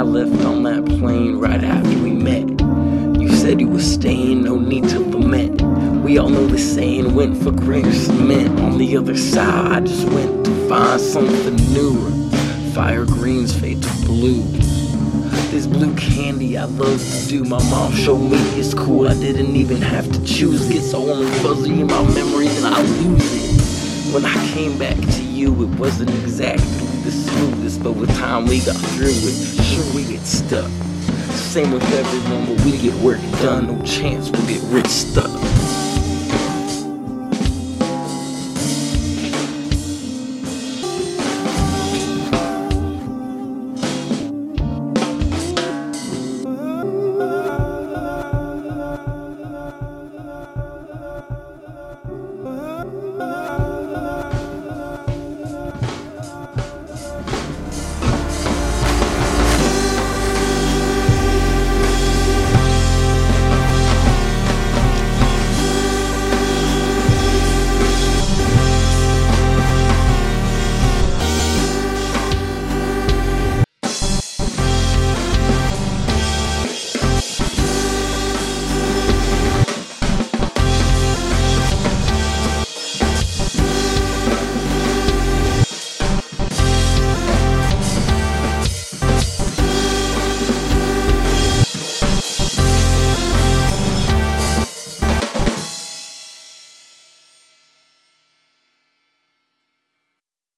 I left on that plane right after we met. You said you were staying, no need to lament. We all know the saying went for greater cement. On the other side, I just went to find something newer. Fire greens fade to blue. This blue candy I love to do. My mom showed me it's cool. I didn't even have to choose. Gets all warm and fuzzy in my memory, and I lose it. When I came back to you, it wasn't exactly the smoothest, but with time we got through it. Sure, we get stuck. Same with everyone, but we get work done. No chance we'll get rich stuck.